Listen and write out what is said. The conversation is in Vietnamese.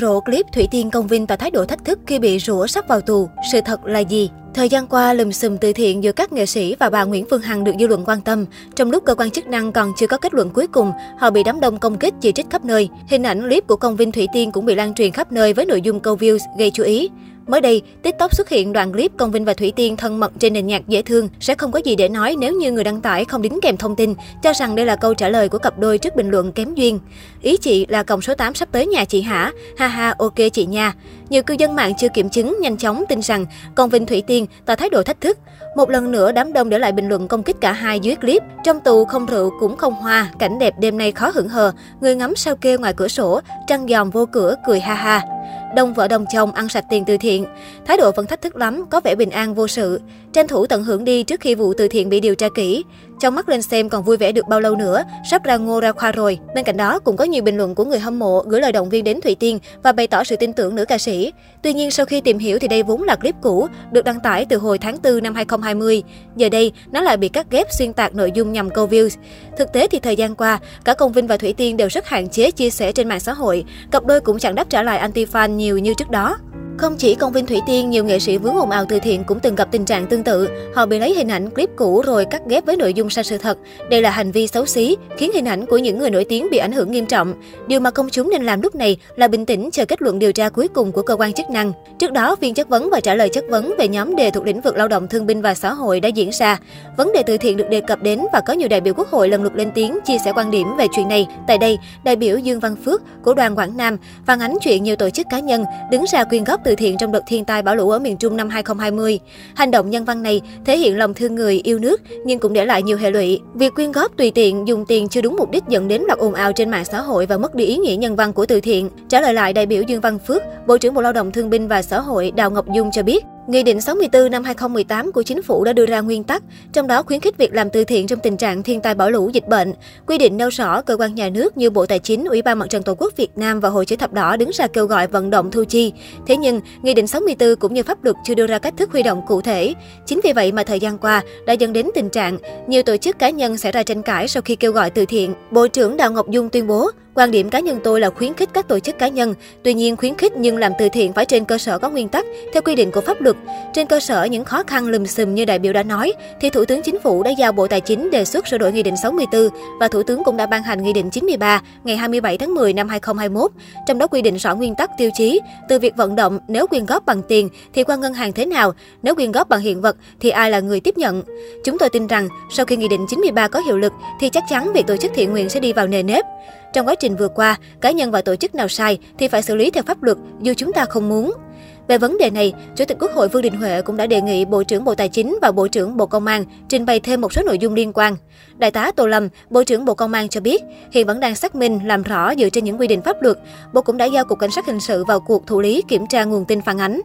rộ clip Thủy Tiên công vinh tỏ thái độ thách thức khi bị rủa sắp vào tù. Sự thật là gì? Thời gian qua, lùm xùm từ thiện giữa các nghệ sĩ và bà Nguyễn Phương Hằng được dư luận quan tâm. Trong lúc cơ quan chức năng còn chưa có kết luận cuối cùng, họ bị đám đông công kích chỉ trích khắp nơi. Hình ảnh clip của công vinh Thủy Tiên cũng bị lan truyền khắp nơi với nội dung câu views gây chú ý. Mới đây, TikTok xuất hiện đoạn clip Công Vinh và Thủy Tiên thân mật trên nền nhạc dễ thương. Sẽ không có gì để nói nếu như người đăng tải không đính kèm thông tin, cho rằng đây là câu trả lời của cặp đôi trước bình luận kém duyên. Ý chị là còng số 8 sắp tới nhà chị hả? Ha ha, ok chị nha. Nhiều cư dân mạng chưa kiểm chứng nhanh chóng tin rằng Công Vinh Thủy Tiên tỏ thái độ thách thức. Một lần nữa, đám đông để lại bình luận công kích cả hai dưới clip. Trong tù không rượu cũng không hoa, cảnh đẹp đêm nay khó hưởng hờ. Người ngắm sao kêu ngoài cửa sổ, trăng giòm vô cửa cười ha ha. Đông vợ đồng chồng ăn sạch tiền từ thiện. Thái độ vẫn thách thức lắm, có vẻ bình an vô sự. Tranh thủ tận hưởng đi trước khi vụ từ thiện bị điều tra kỹ. Trong mắt lên xem còn vui vẻ được bao lâu nữa, sắp ra ngô ra khoa rồi. Bên cạnh đó cũng có nhiều bình luận của người hâm mộ gửi lời động viên đến Thủy Tiên và bày tỏ sự tin tưởng nữ ca sĩ. Tuy nhiên sau khi tìm hiểu thì đây vốn là clip cũ, được đăng tải từ hồi tháng 4 năm 2020. Giờ đây, nó lại bị cắt ghép xuyên tạc nội dung nhằm câu views. Thực tế thì thời gian qua, cả Công Vinh và Thủy Tiên đều rất hạn chế chia sẻ trên mạng xã hội. Cặp đôi cũng chẳng đáp trả lại anti-fan nhiều như trước đó. Không chỉ công Vinh Thủy Tiên, nhiều nghệ sĩ vướng ồn ào từ thiện cũng từng gặp tình trạng tương tự. Họ bị lấy hình ảnh clip cũ rồi cắt ghép với nội dung sai sự thật. Đây là hành vi xấu xí, khiến hình ảnh của những người nổi tiếng bị ảnh hưởng nghiêm trọng. Điều mà công chúng nên làm lúc này là bình tĩnh chờ kết luận điều tra cuối cùng của cơ quan chức năng. Trước đó, phiên chất vấn và trả lời chất vấn về nhóm đề thuộc lĩnh vực lao động thương binh và xã hội đã diễn ra. Vấn đề từ thiện được đề cập đến và có nhiều đại biểu quốc hội lần lượt lên tiếng chia sẻ quan điểm về chuyện này. Tại đây, đại biểu Dương Văn Phước của đoàn Quảng Nam phản ánh chuyện nhiều tổ chức cá nhân đứng ra quyên góp từ từ thiện trong đợt thiên tai bão lũ ở miền Trung năm 2020. Hành động nhân văn này thể hiện lòng thương người, yêu nước nhưng cũng để lại nhiều hệ lụy. Việc quyên góp tùy tiện, dùng tiền chưa đúng mục đích dẫn đến loạt ồn ào trên mạng xã hội và mất đi ý nghĩa nhân văn của từ thiện. Trả lời lại đại biểu Dương Văn Phước, Bộ trưởng Bộ Lao động Thương binh và Xã hội Đào Ngọc Dung cho biết, Nghị định 64 năm 2018 của chính phủ đã đưa ra nguyên tắc, trong đó khuyến khích việc làm từ thiện trong tình trạng thiên tai bão lũ dịch bệnh. Quy định nêu rõ cơ quan nhà nước như Bộ Tài chính, Ủy ban Mặt trận Tổ quốc Việt Nam và Hội chữ thập đỏ đứng ra kêu gọi vận động thu chi. Thế nhưng, Nghị định 64 cũng như pháp luật chưa đưa ra cách thức huy động cụ thể. Chính vì vậy mà thời gian qua đã dẫn đến tình trạng nhiều tổ chức cá nhân xảy ra tranh cãi sau khi kêu gọi từ thiện. Bộ trưởng Đào Ngọc Dung tuyên bố Quan điểm cá nhân tôi là khuyến khích các tổ chức cá nhân, tuy nhiên khuyến khích nhưng làm từ thiện phải trên cơ sở có nguyên tắc, theo quy định của pháp luật. Trên cơ sở những khó khăn lùm xùm như đại biểu đã nói, thì Thủ tướng Chính phủ đã giao Bộ Tài chính đề xuất sửa đổi Nghị định 64 và Thủ tướng cũng đã ban hành Nghị định 93 ngày 27 tháng 10 năm 2021, trong đó quy định rõ nguyên tắc tiêu chí từ việc vận động nếu quyên góp bằng tiền thì qua ngân hàng thế nào, nếu quyên góp bằng hiện vật thì ai là người tiếp nhận. Chúng tôi tin rằng sau khi Nghị định 93 có hiệu lực thì chắc chắn việc tổ chức thiện nguyện sẽ đi vào nề nếp. Trong quá trình vừa qua, cá nhân và tổ chức nào sai thì phải xử lý theo pháp luật dù chúng ta không muốn. Về vấn đề này, Chủ tịch Quốc hội Vương Đình Huệ cũng đã đề nghị Bộ trưởng Bộ Tài chính và Bộ trưởng Bộ Công an trình bày thêm một số nội dung liên quan. Đại tá Tô Lâm, Bộ trưởng Bộ Công an cho biết, hiện vẫn đang xác minh, làm rõ dựa trên những quy định pháp luật. Bộ cũng đã giao Cục Cảnh sát Hình sự vào cuộc thủ lý kiểm tra nguồn tin phản ánh.